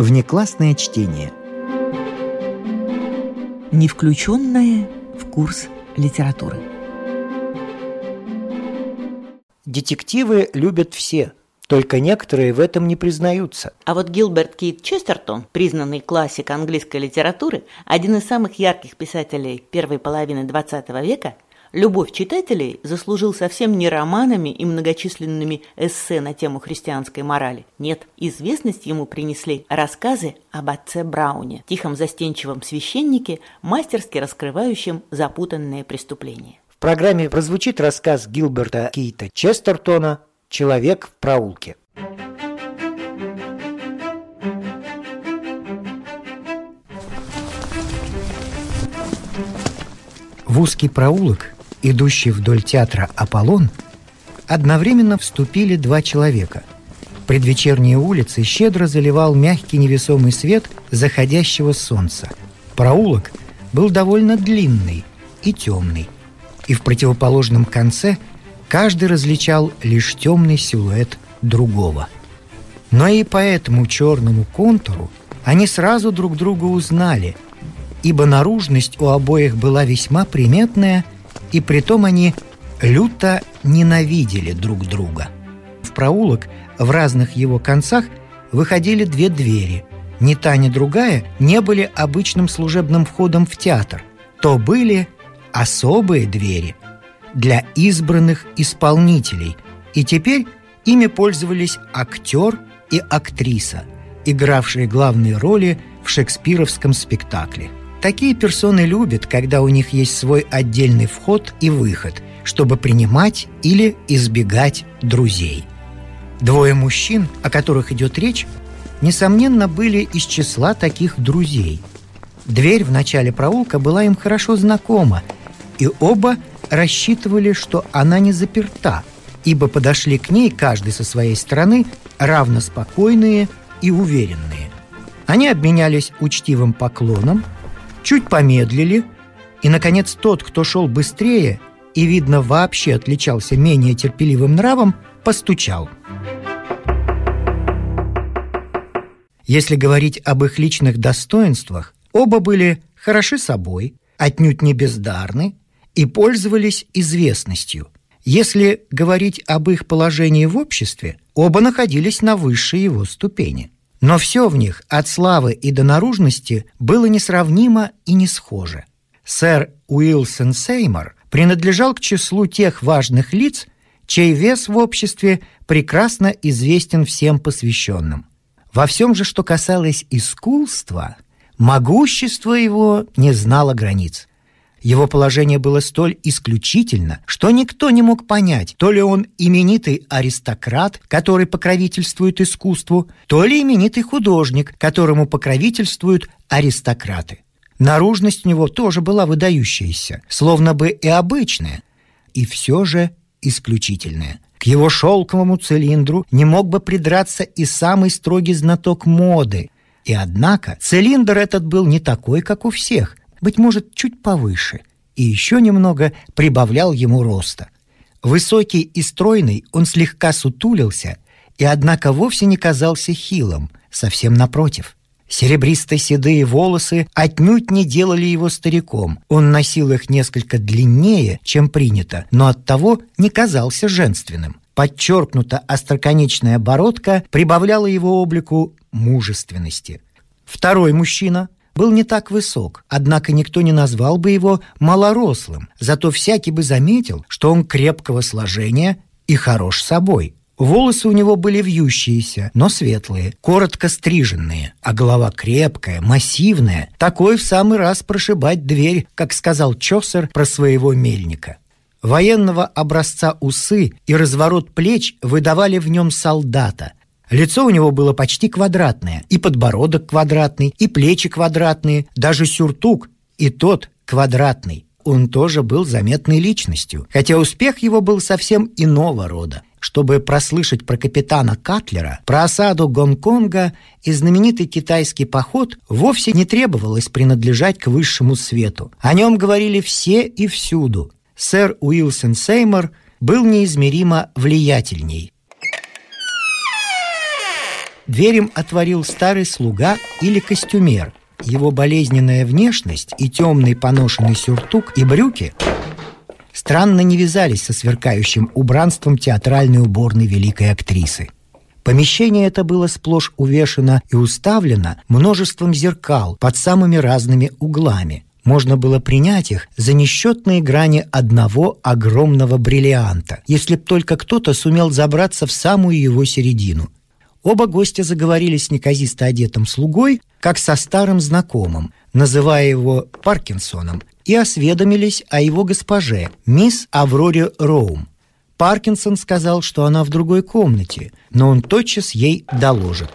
Внеклассное чтение. Не включенное в курс литературы. Детективы любят все, только некоторые в этом не признаются. А вот Гилберт Кейт Честертон, признанный классик английской литературы, один из самых ярких писателей первой половины XX века – Любовь читателей заслужил совсем не романами и многочисленными эссе на тему христианской морали. Нет, известность ему принесли рассказы об отце Брауне, тихом застенчивом священнике, мастерски раскрывающем запутанные преступления. В программе прозвучит рассказ Гилберта Кейта Честертона «Человек в проулке». В узкий проулок идущий вдоль театра «Аполлон», одновременно вступили два человека. Предвечерние улицы щедро заливал мягкий невесомый свет заходящего солнца. Проулок был довольно длинный и темный, и в противоположном конце каждый различал лишь темный силуэт другого. Но и по этому черному контуру они сразу друг друга узнали, ибо наружность у обоих была весьма приметная – и притом они люто ненавидели друг друга. В проулок в разных его концах выходили две двери. Ни та, ни другая не были обычным служебным входом в театр. То были особые двери для избранных исполнителей. И теперь ими пользовались актер и актриса, игравшие главные роли в шекспировском спектакле – Такие персоны любят, когда у них есть свой отдельный вход и выход, чтобы принимать или избегать друзей. Двое мужчин, о которых идет речь, несомненно, были из числа таких друзей. Дверь в начале проулка была им хорошо знакома, и оба рассчитывали, что она не заперта, ибо подошли к ней каждый со своей стороны равно спокойные и уверенные. Они обменялись учтивым поклоном – чуть помедлили, и, наконец, тот, кто шел быстрее и, видно, вообще отличался менее терпеливым нравом, постучал. Если говорить об их личных достоинствах, оба были хороши собой, отнюдь не бездарны и пользовались известностью. Если говорить об их положении в обществе, оба находились на высшей его ступени – но все в них, от славы и до наружности, было несравнимо и не схоже. Сэр Уилсон Сеймор принадлежал к числу тех важных лиц, чей вес в обществе прекрасно известен всем посвященным. Во всем же, что касалось искусства, могущество его не знало границ. Его положение было столь исключительно, что никто не мог понять, то ли он именитый аристократ, который покровительствует искусству, то ли именитый художник, которому покровительствуют аристократы. Наружность у него тоже была выдающаяся, словно бы и обычная, и все же исключительная. К его шелковому цилиндру не мог бы придраться и самый строгий знаток моды. И однако цилиндр этот был не такой, как у всех, быть может, чуть повыше, и еще немного прибавлял ему роста. Высокий и стройный, он слегка сутулился и, однако, вовсе не казался хилым, совсем напротив. Серебристо-седые волосы отнюдь не делали его стариком. Он носил их несколько длиннее, чем принято, но оттого не казался женственным. Подчеркнута остроконечная бородка прибавляла его облику мужественности. Второй мужчина, был не так высок, однако никто не назвал бы его малорослым, зато всякий бы заметил, что он крепкого сложения и хорош собой. Волосы у него были вьющиеся, но светлые, коротко стриженные, а голова крепкая, массивная, такой в самый раз прошибать дверь, как сказал Чосер про своего мельника. Военного образца усы и разворот плеч выдавали в нем солдата – Лицо у него было почти квадратное, и подбородок квадратный, и плечи квадратные, даже сюртук, и тот квадратный. Он тоже был заметной личностью, хотя успех его был совсем иного рода. Чтобы прослышать про капитана Катлера, про осаду Гонконга и знаменитый китайский поход, вовсе не требовалось принадлежать к высшему свету. О нем говорили все и всюду. Сэр Уилсон Сеймор был неизмеримо влиятельней. Дверь им отворил старый слуга или костюмер. Его болезненная внешность и темный поношенный сюртук и брюки странно не вязались со сверкающим убранством театральной уборной великой актрисы. Помещение это было сплошь увешано и уставлено множеством зеркал под самыми разными углами. Можно было принять их за несчетные грани одного огромного бриллианта, если б только кто-то сумел забраться в самую его середину. Оба гостя заговорили с неказисто одетым слугой, как со старым знакомым, называя его Паркинсоном, и осведомились о его госпоже, мисс Авроре Роум. Паркинсон сказал, что она в другой комнате, но он тотчас ей доложит.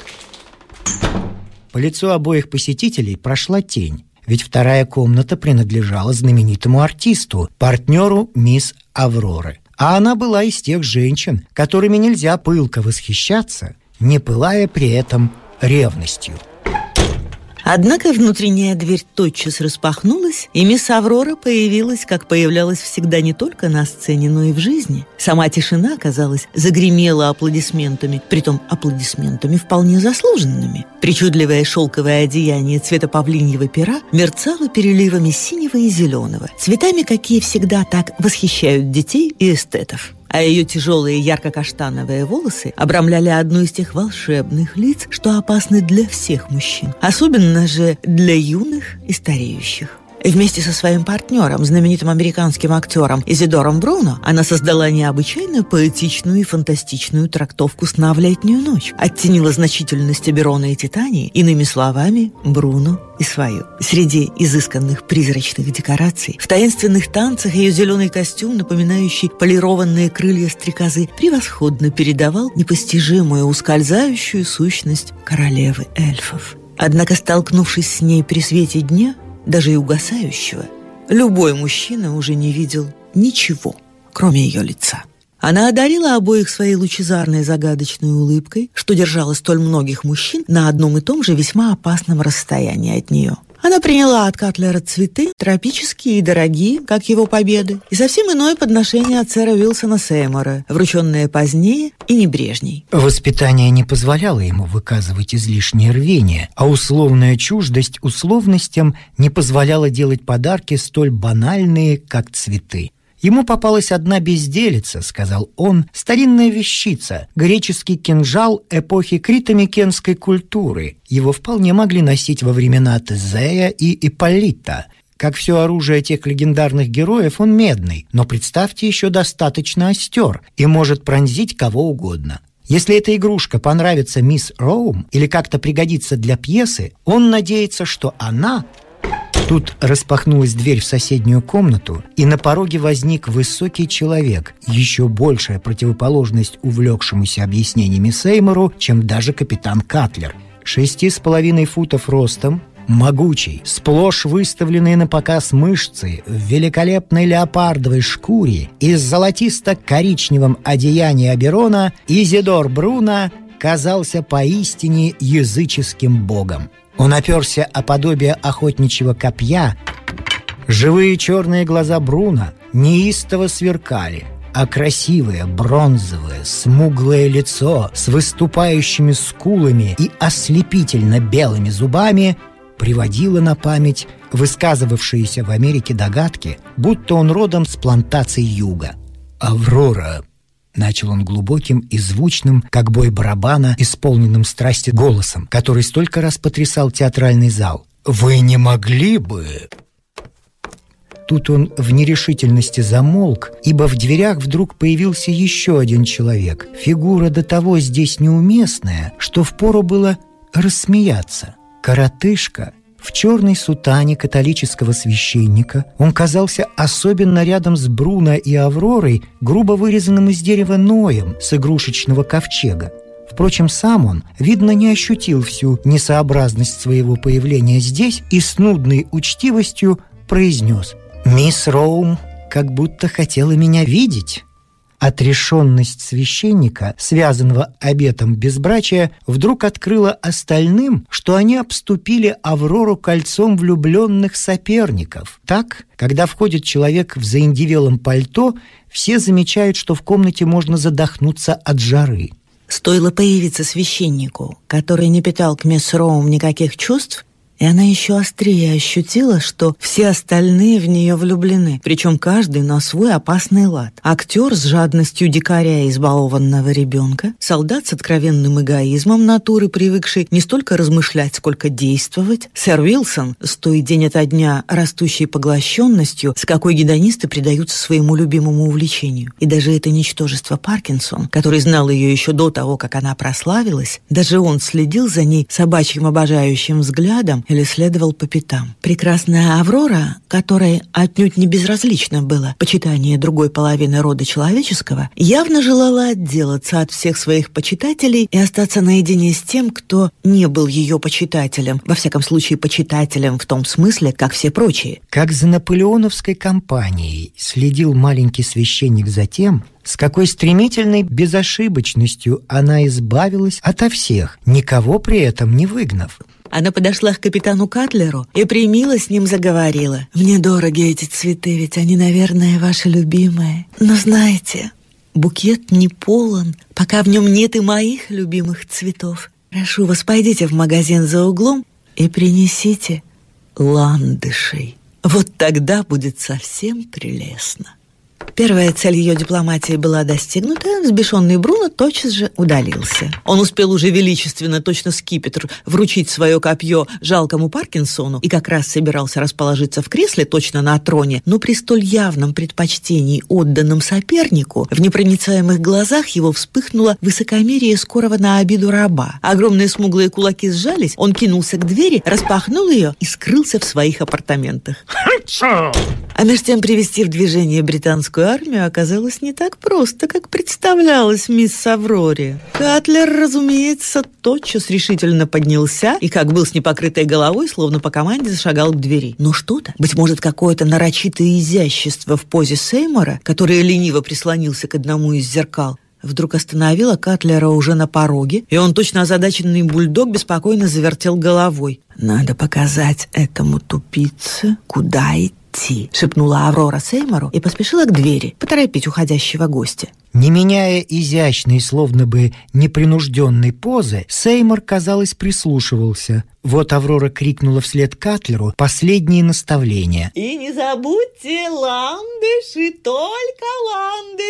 По лицу обоих посетителей прошла тень, ведь вторая комната принадлежала знаменитому артисту, партнеру мисс Авроры. А она была из тех женщин, которыми нельзя пылко восхищаться, не пылая при этом ревностью. Однако внутренняя дверь тотчас распахнулась, и мисс Аврора появилась, как появлялась всегда не только на сцене, но и в жизни. Сама тишина, казалось, загремела аплодисментами, притом аплодисментами вполне заслуженными. Причудливое шелковое одеяние цвета павлиньего пера мерцало переливами синего и зеленого, цветами, какие всегда так восхищают детей и эстетов а ее тяжелые ярко-каштановые волосы обрамляли одну из тех волшебных лиц, что опасны для всех мужчин, особенно же для юных и стареющих. Вместе со своим партнером, знаменитым американским актером Изидором Бруно, она создала необычайно поэтичную и фантастичную трактовку сна в летнюю ночь, оттенила значительность Аберона и Титании, иными словами, Бруно и свою. Среди изысканных призрачных декораций, в таинственных танцах ее зеленый костюм, напоминающий полированные крылья стрекозы, превосходно передавал непостижимую ускользающую сущность королевы эльфов. Однако, столкнувшись с ней при свете дня, даже и угасающего, любой мужчина уже не видел ничего, кроме ее лица. Она одарила обоих своей лучезарной загадочной улыбкой, что держала столь многих мужчин на одном и том же весьма опасном расстоянии от нее. Она приняла от Катлера цветы, тропические и дорогие, как его победы, и совсем иное подношение от сэра Уилсона Сеймора, врученное позднее и небрежней. Воспитание не позволяло ему выказывать излишнее рвение, а условная чуждость условностям не позволяла делать подарки столь банальные, как цветы. Ему попалась одна безделица, сказал он, старинная вещица, греческий кинжал эпохи критомикенской культуры. Его вполне могли носить во времена Тезея и Ипполита. Как все оружие тех легендарных героев, он медный, но представьте, еще достаточно остер и может пронзить кого угодно. Если эта игрушка понравится мисс Роум или как-то пригодится для пьесы, он надеется, что она Тут распахнулась дверь в соседнюю комнату, и на пороге возник высокий человек, еще большая противоположность увлекшемуся объяснениями Сеймору, чем даже капитан Катлер. Шести с половиной футов ростом, могучий, сплошь выставленные на показ мышцы, в великолепной леопардовой шкуре и с золотисто-коричневым одеянием Аберона, Изидор Бруно казался поистине языческим богом. Он оперся о подобие охотничьего копья. Живые черные глаза Бруна неистово сверкали, а красивое, бронзовое, смуглое лицо с выступающими скулами и ослепительно белыми зубами приводило на память высказывавшиеся в Америке догадки, будто он родом с плантаций юга. «Аврора», Начал он глубоким и звучным, как бой барабана, исполненным страсти голосом, который столько раз потрясал театральный зал. «Вы не могли бы...» Тут он в нерешительности замолк, ибо в дверях вдруг появился еще один человек. Фигура до того здесь неуместная, что впору было рассмеяться. Коротышка — в черной сутане католического священника он казался особенно рядом с Бруно и Авророй, грубо вырезанным из дерева Ноем с игрушечного ковчега. Впрочем, сам он, видно, не ощутил всю несообразность своего появления здесь и с нудной учтивостью произнес «Мисс Роум как будто хотела меня видеть». Отрешенность священника, связанного обетом безбрачия, вдруг открыла остальным, что они обступили Аврору кольцом влюбленных соперников. Так, когда входит человек в заиндивелом пальто, все замечают, что в комнате можно задохнуться от жары. Стоило появиться священнику, который не питал к мисс Роум никаких чувств, и она еще острее ощутила, что все остальные в нее влюблены, причем каждый на свой опасный лад. Актер с жадностью дикаря избалованного ребенка, солдат с откровенным эгоизмом натуры, привыкший не столько размышлять, сколько действовать, сэр Уилсон, с той день ото дня растущей поглощенностью, с какой гедонисты предаются своему любимому увлечению. И даже это ничтожество Паркинсон, который знал ее еще до того, как она прославилась, даже он следил за ней собачьим обожающим взглядом, или следовал по пятам. Прекрасная Аврора, которой отнюдь не безразлично было почитание другой половины рода человеческого, явно желала отделаться от всех своих почитателей и остаться наедине с тем, кто не был ее почитателем, во всяком случае почитателем в том смысле, как все прочие. Как за наполеоновской кампанией следил маленький священник за тем, с какой стремительной безошибочностью она избавилась ото всех, никого при этом не выгнав. Она подошла к капитану Катлеру и примило с ним заговорила. «Мне дороги эти цветы, ведь они, наверное, ваши любимые. Но знаете, букет не полон, пока в нем нет и моих любимых цветов. Прошу вас, пойдите в магазин за углом и принесите ландышей. Вот тогда будет совсем прелестно». Первая цель ее дипломатии была достигнута, взбешенный Бруно тотчас же удалился. Он успел уже величественно, точно скипетр, вручить свое копье жалкому Паркинсону и как раз собирался расположиться в кресле точно на троне, но при столь явном предпочтении отданном сопернику в непроницаемых глазах его вспыхнуло высокомерие скорого на обиду раба. Огромные смуглые кулаки сжались, он кинулся к двери, распахнул ее и скрылся в своих апартаментах. А между тем привести в движение британскую армию оказалось не так просто, как представлялось мисс Авроре. Катлер, разумеется, тотчас решительно поднялся и, как был с непокрытой головой, словно по команде зашагал к двери. Но что-то, быть может, какое-то нарочитое изящество в позе Сеймора, который лениво прислонился к одному из зеркал, вдруг остановила Катлера уже на пороге, и он, точно озадаченный бульдог, беспокойно завертел головой. «Надо показать этому тупице, куда идти» идти», — шепнула Аврора Сеймору и поспешила к двери, поторопить уходящего гостя. Не меняя изящной, словно бы непринужденной позы, Сеймор, казалось, прислушивался. Вот Аврора крикнула вслед Катлеру последние наставления. «И не забудьте ландыши, только ландыши!»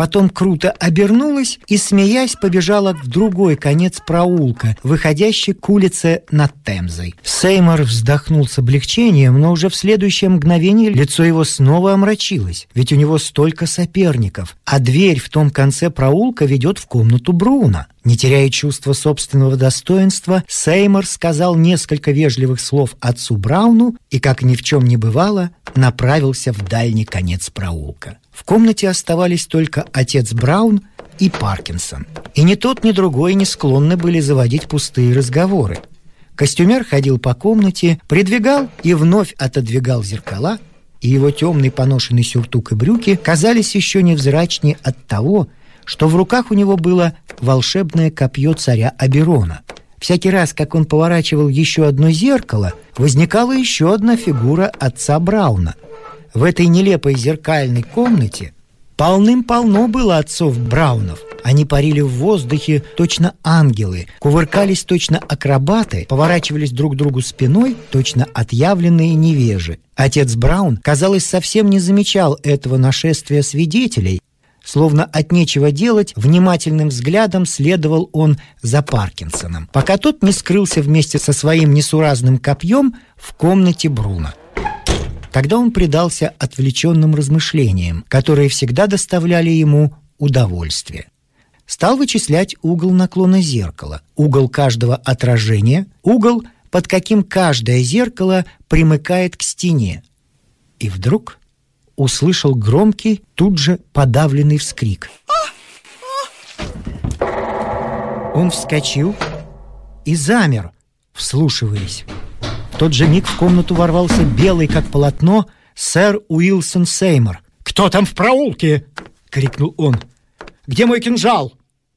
Потом круто обернулась и, смеясь, побежала в другой конец проулка, выходящий к улице над Темзой. Сеймор вздохнул с облегчением, но уже в следующее мгновение лицо его снова омрачилось, ведь у него столько соперников, а дверь в том конце проулка ведет в комнату Бруна. Не теряя чувства собственного достоинства, Сеймор сказал несколько вежливых слов отцу Брауну и, как ни в чем не бывало, направился в дальний конец проулка. В комнате оставались только отец Браун и Паркинсон. И ни тот, ни другой не склонны были заводить пустые разговоры. Костюмер ходил по комнате, придвигал и вновь отодвигал зеркала, и его темный поношенный сюртук и брюки казались еще невзрачнее от того, что в руках у него было волшебное копье царя Аберона. Всякий раз, как он поворачивал еще одно зеркало, возникала еще одна фигура отца Брауна. В этой нелепой зеркальной комнате полным-полно было отцов Браунов. Они парили в воздухе точно ангелы, кувыркались точно акробаты, поворачивались друг к другу спиной точно отъявленные невежи. Отец Браун, казалось, совсем не замечал этого нашествия свидетелей, Словно от нечего делать, внимательным взглядом следовал он за Паркинсоном, пока тот не скрылся вместе со своим несуразным копьем в комнате Бруна. Тогда он предался отвлеченным размышлениям, которые всегда доставляли ему удовольствие. Стал вычислять угол наклона зеркала, угол каждого отражения, угол, под каким каждое зеркало примыкает к стене. И вдруг услышал громкий, тут же подавленный вскрик. Он вскочил и замер, вслушиваясь. Тот же миг в комнату ворвался белый, как полотно, сэр Уилсон Сеймор. «Кто там в проулке?» — крикнул он. «Где мой кинжал?»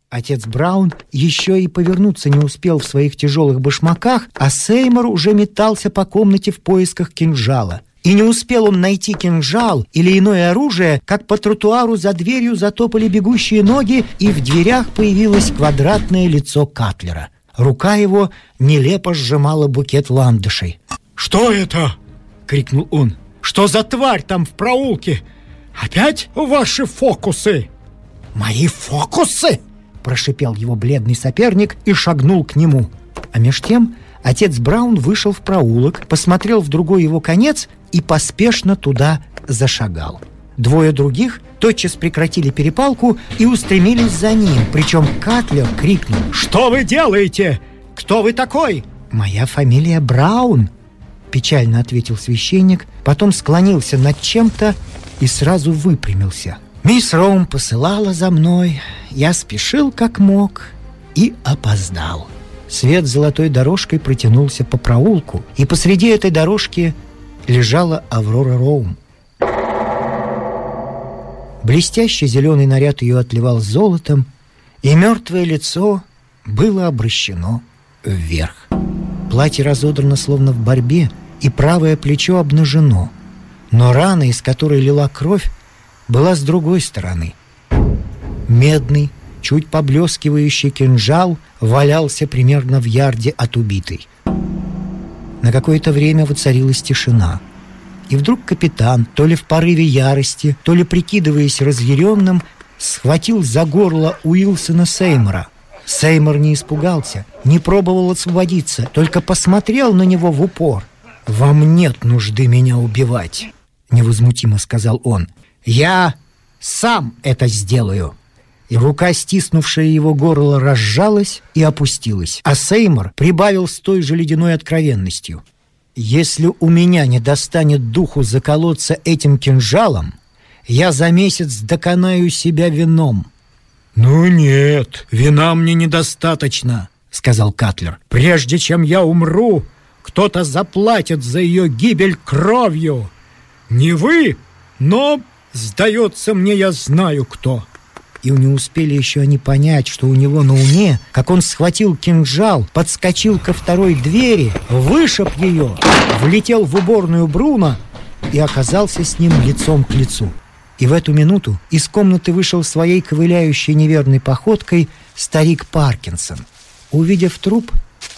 Отец Браун еще и повернуться не успел в своих тяжелых башмаках, а Сеймор уже метался по комнате в поисках кинжала — И не успел он найти кинжал или иное оружие, как по тротуару за дверью затопали бегущие ноги, и в дверях появилось квадратное лицо Катлера. Рука его нелепо сжимала букет ландышей. «Что это?» — крикнул он. «Что за тварь там в проулке? Опять ваши фокусы?» «Мои фокусы?» — прошипел его бледный соперник и шагнул к нему. А меж тем отец Браун вышел в проулок, посмотрел в другой его конец и поспешно туда зашагал. Двое других тотчас прекратили перепалку и устремились за ним, причем Катлер крикнул «Что вы делаете? Кто вы такой?» «Моя фамилия Браун», — печально ответил священник, потом склонился над чем-то и сразу выпрямился. Мисс Роум посылала за мной, я спешил как мог и опоздал. Свет золотой дорожкой протянулся по проулку, и посреди этой дорожки лежала Аврора Роум. Блестящий зеленый наряд ее отливал золотом, и мертвое лицо было обращено вверх. Платье разодрано словно в борьбе, и правое плечо обнажено. Но рана, из которой лила кровь, была с другой стороны. Медный, чуть поблескивающий кинжал валялся примерно в ярде от убитой. На какое-то время воцарилась тишина. И вдруг капитан, то ли в порыве ярости, то ли прикидываясь разъяренным, схватил за горло Уилсона Сеймора. Сеймор не испугался, не пробовал освободиться, только посмотрел на него в упор. «Вам нет нужды меня убивать», — невозмутимо сказал он. «Я сам это сделаю!» И рука, стиснувшая его горло, разжалась и опустилась. А Сеймор прибавил с той же ледяной откровенностью. «Если у меня не достанет духу заколоться этим кинжалом, я за месяц доконаю себя вином». «Ну нет, вина мне недостаточно», — сказал Катлер. «Прежде чем я умру, кто-то заплатит за ее гибель кровью. Не вы, но Сдается мне, я знаю кто. И не успели еще они понять, что у него на уме, как он схватил кинжал, подскочил ко второй двери, вышиб ее, влетел в уборную Бруно и оказался с ним лицом к лицу. И в эту минуту из комнаты вышел своей ковыляющей неверной походкой старик Паркинсон. Увидев труп,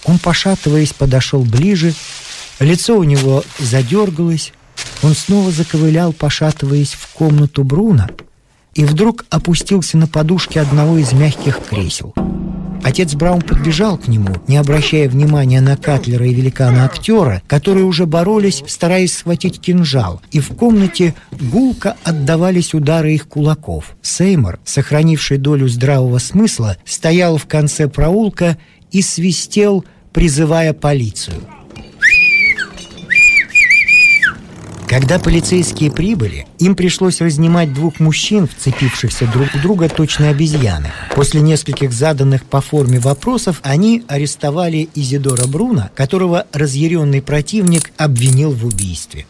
он, пошатываясь, подошел ближе, лицо у него задергалось, он снова заковылял, пошатываясь в комнату Бруна, и вдруг опустился на подушке одного из мягких кресел. Отец Браун подбежал к нему, не обращая внимания на Катлера и великана-актера, которые уже боролись, стараясь схватить кинжал, и в комнате гулко отдавались удары их кулаков. Сеймор, сохранивший долю здравого смысла, стоял в конце проулка и свистел, призывая полицию. Когда полицейские прибыли, им пришлось разнимать двух мужчин, вцепившихся друг в друга точно обезьяны. После нескольких заданных по форме вопросов они арестовали Изидора Бруна, которого разъяренный противник обвинил в убийстве.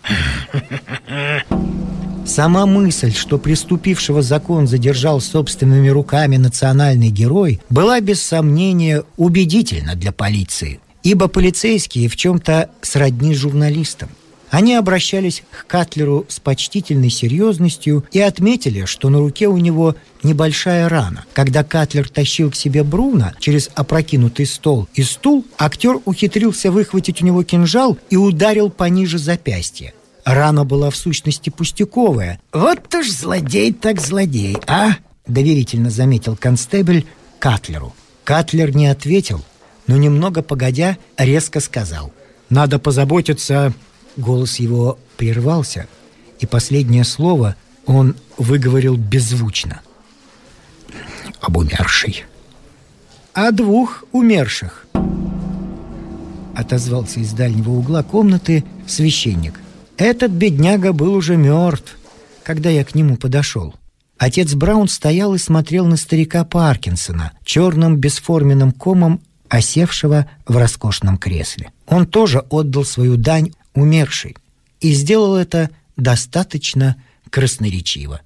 Сама мысль, что преступившего закон задержал собственными руками национальный герой, была без сомнения убедительна для полиции, ибо полицейские в чем-то сродни журналистам. Они обращались к Катлеру с почтительной серьезностью и отметили, что на руке у него небольшая рана. Когда Катлер тащил к себе Бруна через опрокинутый стол и стул, актер ухитрился выхватить у него кинжал и ударил пониже запястья. Рана была в сущности пустяковая. «Вот уж злодей так злодей, а?» — доверительно заметил констебль Катлеру. Катлер не ответил, но немного погодя резко сказал. «Надо позаботиться Голос его прервался, и последнее слово он выговорил беззвучно. «Об умершей». «О двух умерших», — отозвался из дальнего угла комнаты священник. «Этот бедняга был уже мертв, когда я к нему подошел». Отец Браун стоял и смотрел на старика Паркинсона, черным бесформенным комом, осевшего в роскошном кресле. Он тоже отдал свою дань умерший, и сделал это достаточно красноречиво.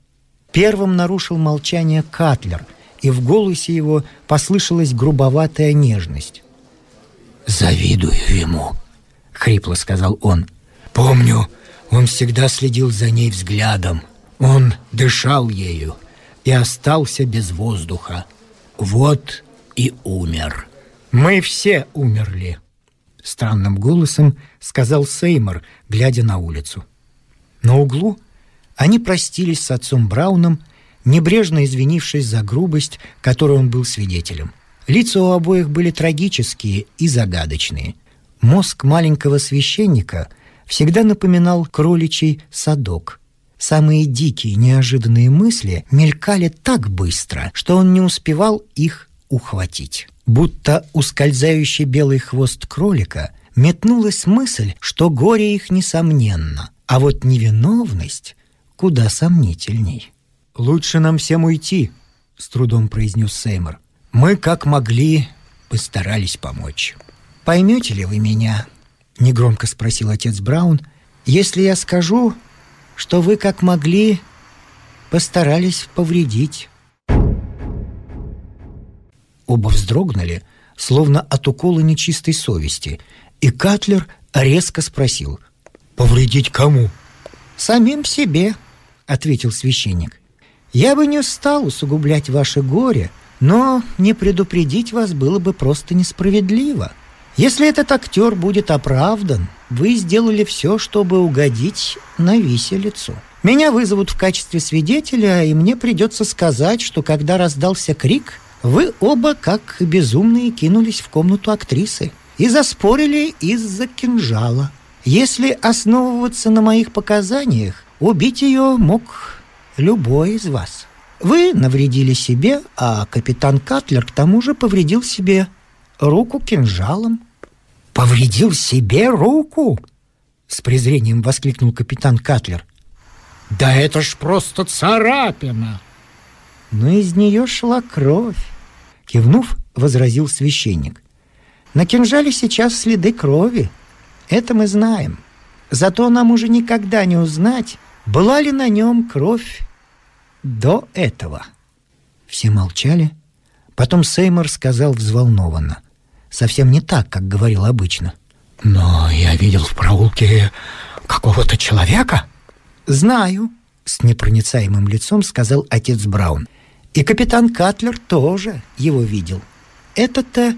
Первым нарушил молчание Катлер, и в голосе его послышалась грубоватая нежность. «Завидую ему», — хрипло сказал он. «Помню, Он всегда следил за ней взглядом. Он дышал ею и остался без воздуха. Вот и умер. Мы все умерли. Странным голосом сказал Сеймор, глядя на улицу. На углу они простились с отцом Брауном, небрежно извинившись за грубость, которой он был свидетелем. Лица у обоих были трагические и загадочные. Мозг маленького священника всегда напоминал кроличий садок. Самые дикие, неожиданные мысли мелькали так быстро, что он не успевал их ухватить. Будто ускользающий белый хвост кролика метнулась мысль, что горе их несомненно, а вот невиновность куда сомнительней. «Лучше нам всем уйти», — с трудом произнес Сеймор. «Мы, как могли, постарались помочь». «Поймете ли вы меня?» — негромко спросил отец Браун. «Если я скажу, что вы, как могли, постарались повредить». Оба вздрогнули, словно от укола нечистой совести, и Катлер резко спросил. «Повредить кому?» «Самим себе», ответил священник. «Я бы не стал усугублять ваше горе, но не предупредить вас было бы просто несправедливо. Если этот актер будет оправдан, вы сделали все, чтобы угодить на виселицу. Меня вызовут в качестве свидетеля, и мне придется сказать, что когда раздался крик, вы оба, как безумные, кинулись в комнату актрисы и заспорили из-за кинжала. Если основываться на моих показаниях, Убить ее мог любой из вас. Вы навредили себе, а капитан Катлер к тому же повредил себе руку кинжалом. «Повредил себе руку?» С презрением воскликнул капитан Катлер. «Да это ж просто царапина!» Но из нее шла кровь. Кивнув, возразил священник. «На кинжале сейчас следы крови. Это мы знаем. Зато нам уже никогда не узнать, была ли на нем кровь до этого? Все молчали. Потом Сеймор сказал взволнованно. Совсем не так, как говорил обычно. «Но я видел в проулке какого-то человека». «Знаю», — с непроницаемым лицом сказал отец Браун. «И капитан Катлер тоже его видел. Это-то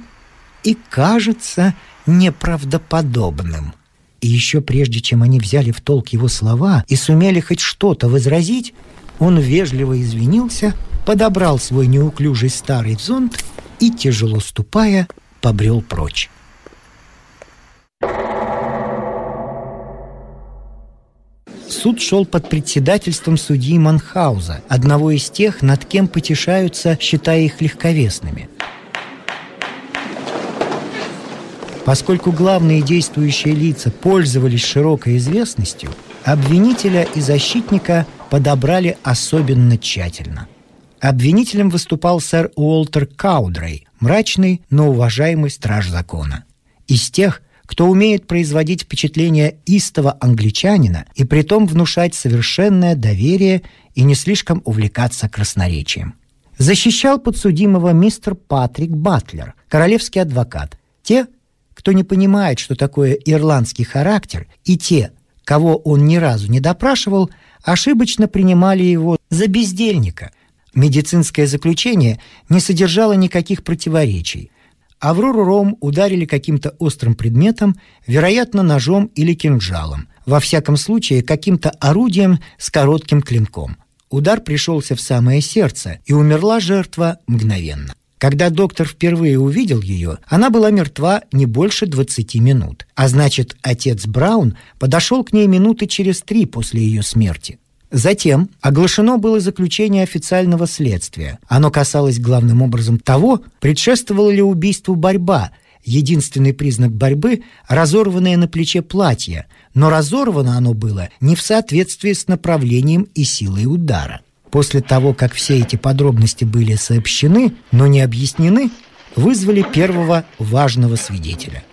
и кажется неправдоподобным». И еще прежде, чем они взяли в толк его слова и сумели хоть что-то возразить, он вежливо извинился, подобрал свой неуклюжий старый зонт и, тяжело ступая, побрел прочь. Суд шел под председательством судьи Манхауза, одного из тех, над кем потешаются, считая их легковесными – Поскольку главные действующие лица пользовались широкой известностью, обвинителя и защитника подобрали особенно тщательно. Обвинителем выступал сэр Уолтер Каудрей, мрачный, но уважаемый страж закона. Из тех, кто умеет производить впечатление истого англичанина и притом внушать совершенное доверие и не слишком увлекаться красноречием. Защищал подсудимого мистер Патрик Батлер, королевский адвокат. Те, кто не понимает, что такое ирландский характер, и те, кого он ни разу не допрашивал, ошибочно принимали его за бездельника. Медицинское заключение не содержало никаких противоречий. Аврору Ром ударили каким-то острым предметом, вероятно, ножом или кинжалом, во всяком случае, каким-то орудием с коротким клинком. Удар пришелся в самое сердце, и умерла жертва мгновенно. Когда доктор впервые увидел ее, она была мертва не больше 20 минут. А значит, отец Браун подошел к ней минуты через три после ее смерти. Затем оглашено было заключение официального следствия. Оно касалось главным образом того, предшествовала ли убийству борьба, единственный признак борьбы – разорванное на плече платье, но разорвано оно было не в соответствии с направлением и силой удара – После того, как все эти подробности были сообщены, но не объяснены, вызвали первого важного свидетеля.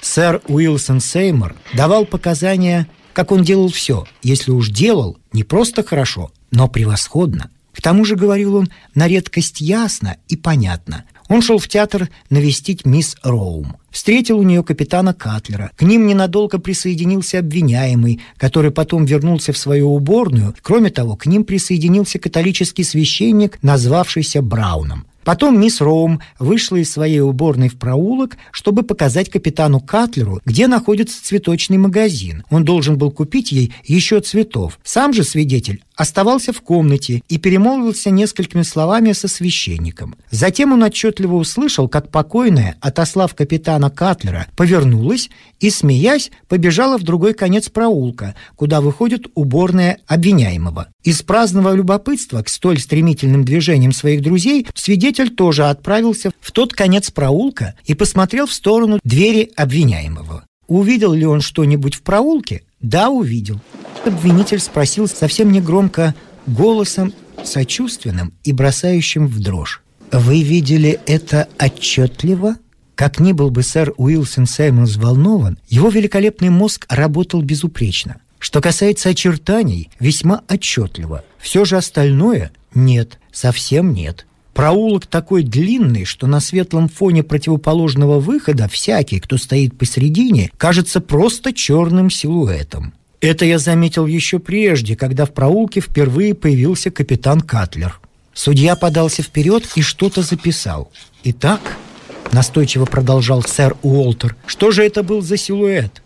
Сэр Уилсон Сеймор давал показания, как он делал все, если уж делал, не просто хорошо, но превосходно. К тому же, говорил он, на редкость ясно и понятно. Он шел в театр навестить мисс Роум. Встретил у нее капитана Катлера. К ним ненадолго присоединился обвиняемый, который потом вернулся в свою уборную. Кроме того, к ним присоединился католический священник, назвавшийся Брауном. Потом мисс Роум вышла из своей уборной в проулок, чтобы показать капитану Катлеру, где находится цветочный магазин. Он должен был купить ей еще цветов. Сам же свидетель оставался в комнате и перемолвился несколькими словами со священником. Затем он отчетливо услышал, как покойная, отослав капитана Катлера, повернулась и, смеясь, побежала в другой конец проулка, куда выходит уборная обвиняемого. Из праздного любопытства к столь стремительным движениям своих друзей свидетель тоже отправился в тот конец проулка и посмотрел в сторону двери обвиняемого. Увидел ли он что-нибудь в проулке? Да, увидел. Обвинитель спросил совсем негромко, голосом сочувственным и бросающим в дрожь. «Вы видели это отчетливо?» Как ни был бы сэр Уилсон Саймон взволнован, его великолепный мозг работал безупречно. Что касается очертаний, весьма отчетливо. Все же остальное – нет, совсем нет. Проулок такой длинный, что на светлом фоне противоположного выхода всякий, кто стоит посередине, кажется просто черным силуэтом. Это я заметил еще прежде, когда в проулке впервые появился капитан Катлер. Судья подался вперед и что-то записал. «Итак», — настойчиво продолжал сэр Уолтер, — «что же это был за силуэт?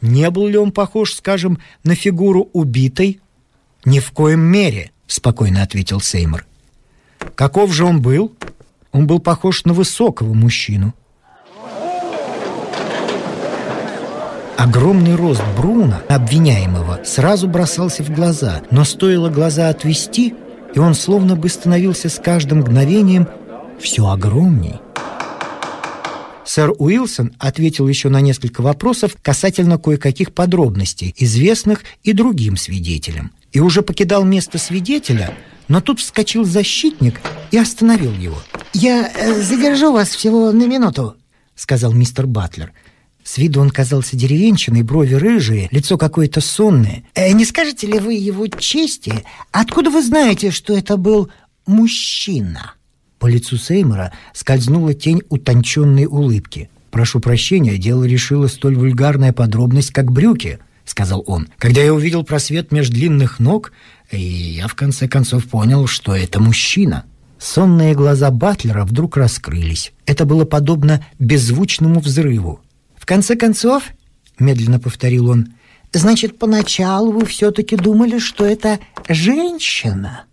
Не был ли он похож, скажем, на фигуру убитой?» «Ни в коем мере», — спокойно ответил Сеймор. «Каков же он был?» «Он был похож на высокого мужчину. Огромный рост Бруна, обвиняемого, сразу бросался в глаза, но стоило глаза отвести, и он словно бы становился с каждым мгновением все огромней. Сэр Уилсон ответил еще на несколько вопросов касательно кое-каких подробностей, известных и другим свидетелям. И уже покидал место свидетеля, но тут вскочил защитник и остановил его. «Я э, задержу вас всего на минуту», — сказал мистер Батлер. С виду он казался деревенщиной, брови рыжие, лицо какое-то сонное. Э, «Не скажете ли вы его чести, откуда вы знаете, что это был мужчина?» По лицу Сеймора скользнула тень утонченной улыбки. «Прошу прощения, дело решило столь вульгарная подробность, как брюки», — сказал он. «Когда я увидел просвет между длинных ног, и я в конце концов понял, что это мужчина». Сонные глаза Батлера вдруг раскрылись. Это было подобно беззвучному взрыву конце концов, медленно повторил он, значит, поначалу вы все-таки думали, что это женщина?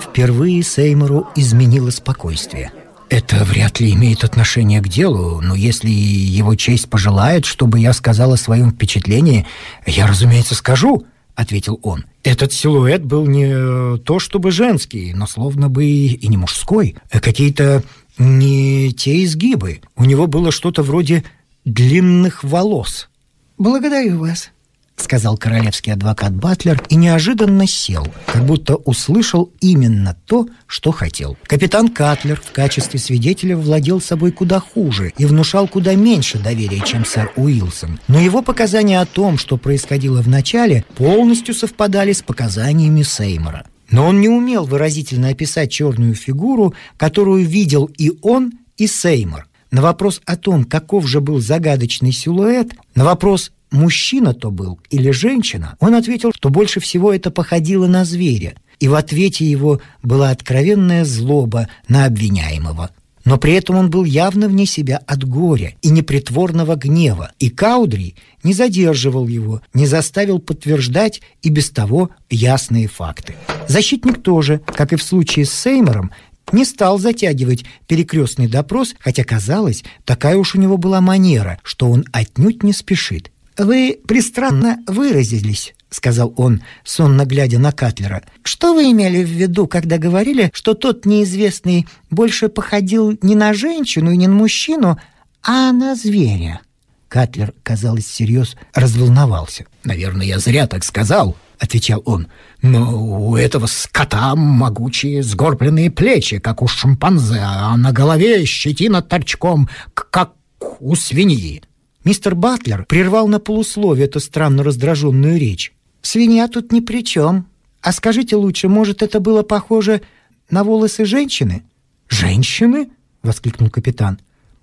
Впервые Сеймору изменило спокойствие. Это вряд ли имеет отношение к делу, но если его честь пожелает, чтобы я сказал о своем впечатлении, я, разумеется, скажу, — ответил он. Этот силуэт был не то чтобы женский, но словно бы и не мужской. Какие-то не те изгибы. У него было что-то вроде длинных волос. «Благодарю вас», — сказал королевский адвокат Батлер и неожиданно сел, как будто услышал именно то, что хотел. Капитан Катлер в качестве свидетеля владел собой куда хуже и внушал куда меньше доверия, чем сэр Уилсон. Но его показания о том, что происходило в начале, полностью совпадали с показаниями Сеймора. Но он не умел выразительно описать черную фигуру, которую видел и он, и Сеймор. На вопрос о том, каков же был загадочный силуэт, на вопрос мужчина то был или женщина, он ответил, что больше всего это походило на зверя. И в ответе его была откровенная злоба на обвиняемого. Но при этом он был явно вне себя от горя и непритворного гнева, и Каудри не задерживал его, не заставил подтверждать и без того ясные факты. Защитник тоже, как и в случае с Сеймором, не стал затягивать перекрестный допрос, хотя, казалось, такая уж у него была манера, что он отнюдь не спешит. «Вы пристранно выразились», — сказал он, сонно глядя на Катлера. «Что вы имели в виду, когда говорили, что тот неизвестный больше походил не на женщину и не на мужчину, а на зверя?» Катлер, казалось, всерьез разволновался. «Наверное, я зря так сказал», — отвечал он. «Но у этого скота могучие сгорбленные плечи, как у шимпанзе, а на голове щетина торчком, как у свиньи». Мистер Батлер прервал на полусловие эту странно раздраженную речь. «Свинья тут ни при чем. А скажите лучше, может, это было похоже на волосы женщины?» «Женщины?» — воскликнул капитан.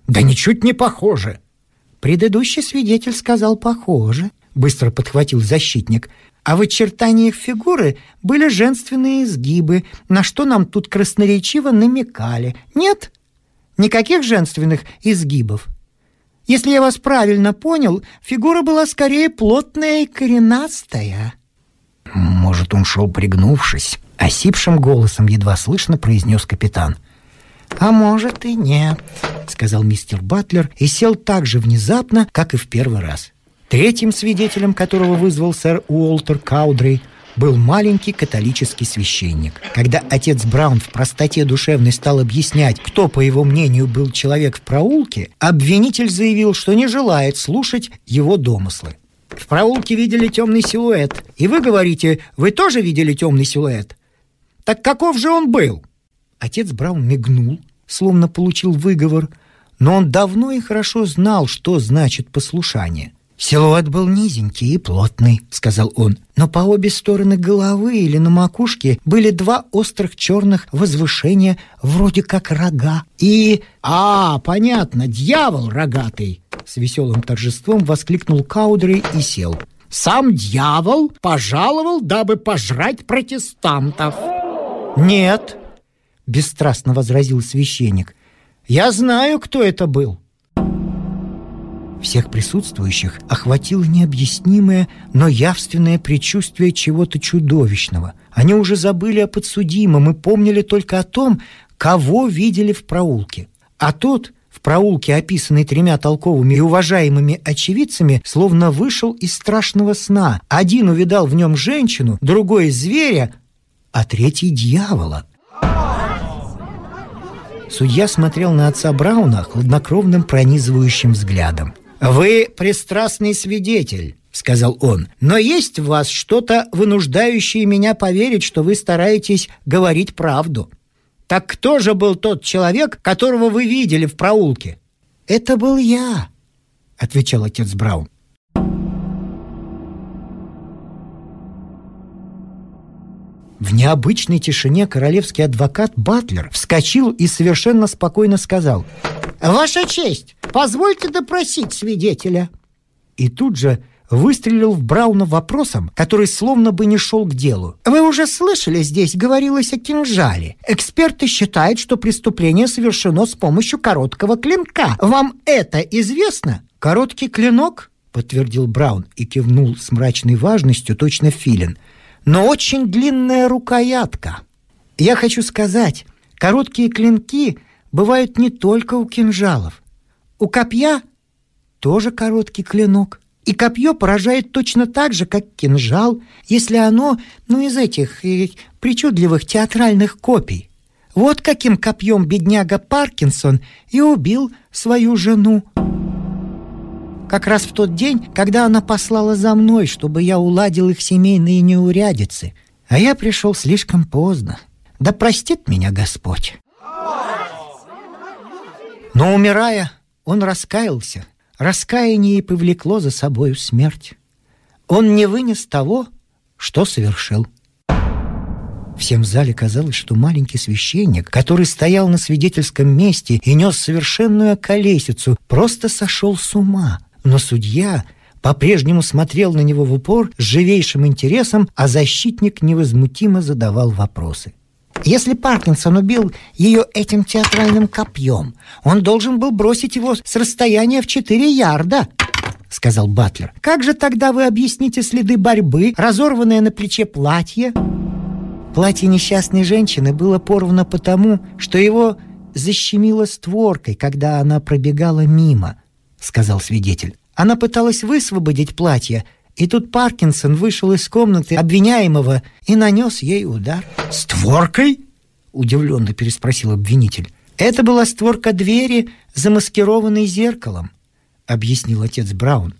«Да ничуть не похоже!» «Предыдущий свидетель сказал «похоже», — быстро подхватил защитник. «А в очертаниях фигуры были женственные изгибы, на что нам тут красноречиво намекали. Нет? Никаких женственных изгибов?» Если я вас правильно понял, фигура была скорее плотная и коренастая. Может, он шел пригнувшись, осипшим голосом едва слышно произнес капитан. А может и нет, сказал мистер Батлер и сел так же внезапно, как и в первый раз. Третьим свидетелем, которого вызвал сэр Уолтер Каудрей, был маленький католический священник. Когда отец Браун в простоте душевной стал объяснять, кто, по его мнению, был человек в проулке, обвинитель заявил, что не желает слушать его домыслы. В проулке видели темный силуэт. И вы говорите, вы тоже видели темный силуэт? Так каков же он был? Отец Браун мигнул, словно получил выговор, но он давно и хорошо знал, что значит послушание. «Силуэт был низенький и плотный», — сказал он. «Но по обе стороны головы или на макушке были два острых черных возвышения, вроде как рога. И... А, понятно, дьявол рогатый!» С веселым торжеством воскликнул Каудри и сел. «Сам дьявол пожаловал, дабы пожрать протестантов!» «Нет!» — бесстрастно возразил священник. «Я знаю, кто это был!» Всех присутствующих охватило необъяснимое, но явственное предчувствие чего-то чудовищного. Они уже забыли о подсудимом и помнили только о том, кого видели в проулке. А тот, в проулке, описанный тремя толковыми и уважаемыми очевидцами, словно вышел из страшного сна. Один увидал в нем женщину, другой — зверя, а третий — дьявола. Судья смотрел на отца Брауна хладнокровным пронизывающим взглядом. «Вы пристрастный свидетель», — сказал он, «но есть в вас что-то, вынуждающее меня поверить, что вы стараетесь говорить правду. Так кто же был тот человек, которого вы видели в проулке?» «Это был я», — отвечал отец Браун. В необычной тишине королевский адвокат Батлер вскочил и совершенно спокойно сказал «Ваша честь, позвольте допросить свидетеля». И тут же выстрелил в Брауна вопросом, который словно бы не шел к делу. «Вы уже слышали, здесь говорилось о кинжале. Эксперты считают, что преступление совершено с помощью короткого клинка. Вам это известно?» «Короткий клинок?» — подтвердил Браун и кивнул с мрачной важностью, точно филин. «Но очень длинная рукоятка. Я хочу сказать, короткие клинки — бывают не только у кинжалов. У копья тоже короткий клинок. И копье поражает точно так же, как кинжал, если оно, ну, из этих и, причудливых театральных копий. Вот каким копьем бедняга Паркинсон и убил свою жену. Как раз в тот день, когда она послала за мной, чтобы я уладил их семейные неурядицы. А я пришел слишком поздно. Да простит меня Господь. Но умирая, он раскаялся. Раскаяние повлекло за собою смерть. Он не вынес того, что совершил. Всем в зале казалось, что маленький священник, который стоял на свидетельском месте и нес совершенную колесицу, просто сошел с ума. Но судья по-прежнему смотрел на него в упор с живейшим интересом, а защитник невозмутимо задавал вопросы. Если Паркинсон убил ее этим театральным копьем, он должен был бросить его с расстояния в четыре ярда, — сказал Батлер. «Как же тогда вы объясните следы борьбы, разорванное на плече платье?» Платье несчастной женщины было порвано потому, что его защемило створкой, когда она пробегала мимо, — сказал свидетель. Она пыталась высвободить платье, и тут Паркинсон вышел из комнаты обвиняемого и нанес ей удар. «Створкой?» – удивленно переспросил обвинитель. «Это была створка двери, замаскированной зеркалом», – объяснил отец Браун.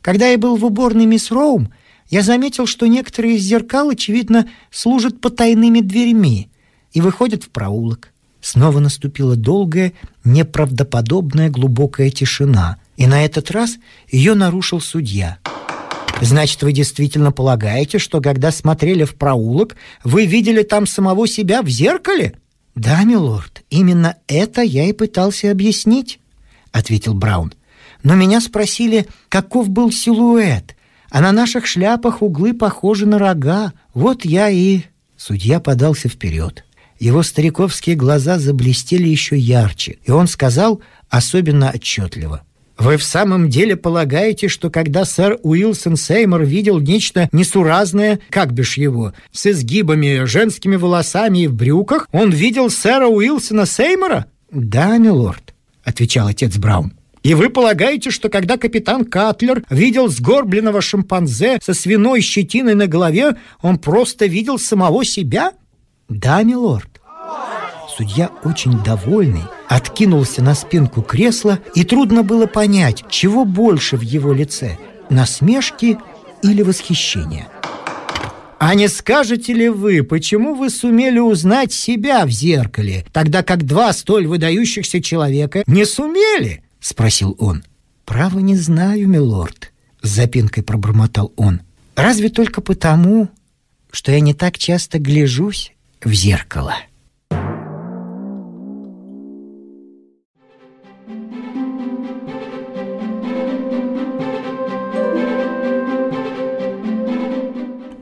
«Когда я был в уборной мисс Роум, я заметил, что некоторые из зеркал, очевидно, служат потайными дверьми и выходят в проулок. Снова наступила долгая, неправдоподобная глубокая тишина, и на этот раз ее нарушил судья – Значит, вы действительно полагаете, что когда смотрели в проулок, вы видели там самого себя в зеркале? Да, милорд, именно это я и пытался объяснить, ответил Браун. Но меня спросили, каков был силуэт, а на наших шляпах углы похожи на рога. Вот я и... Судья подался вперед. Его стариковские глаза заблестели еще ярче, и он сказал особенно отчетливо. «Вы в самом деле полагаете, что когда сэр Уилсон Сеймор видел нечто несуразное, как бишь его, с изгибами, женскими волосами и в брюках, он видел сэра Уилсона Сеймора?» «Да, милорд», — отвечал отец Браун. И вы полагаете, что когда капитан Катлер видел сгорбленного шимпанзе со свиной щетиной на голове, он просто видел самого себя? Да, милорд. Судья, очень довольный, откинулся на спинку кресла, и трудно было понять, чего больше в его лице – насмешки или восхищения. А не скажете ли вы, почему вы сумели узнать себя в зеркале, тогда как два столь выдающихся человека не сумели? — спросил он. «Право не знаю, милорд», — с запинкой пробормотал он. «Разве только потому, что я не так часто гляжусь в зеркало».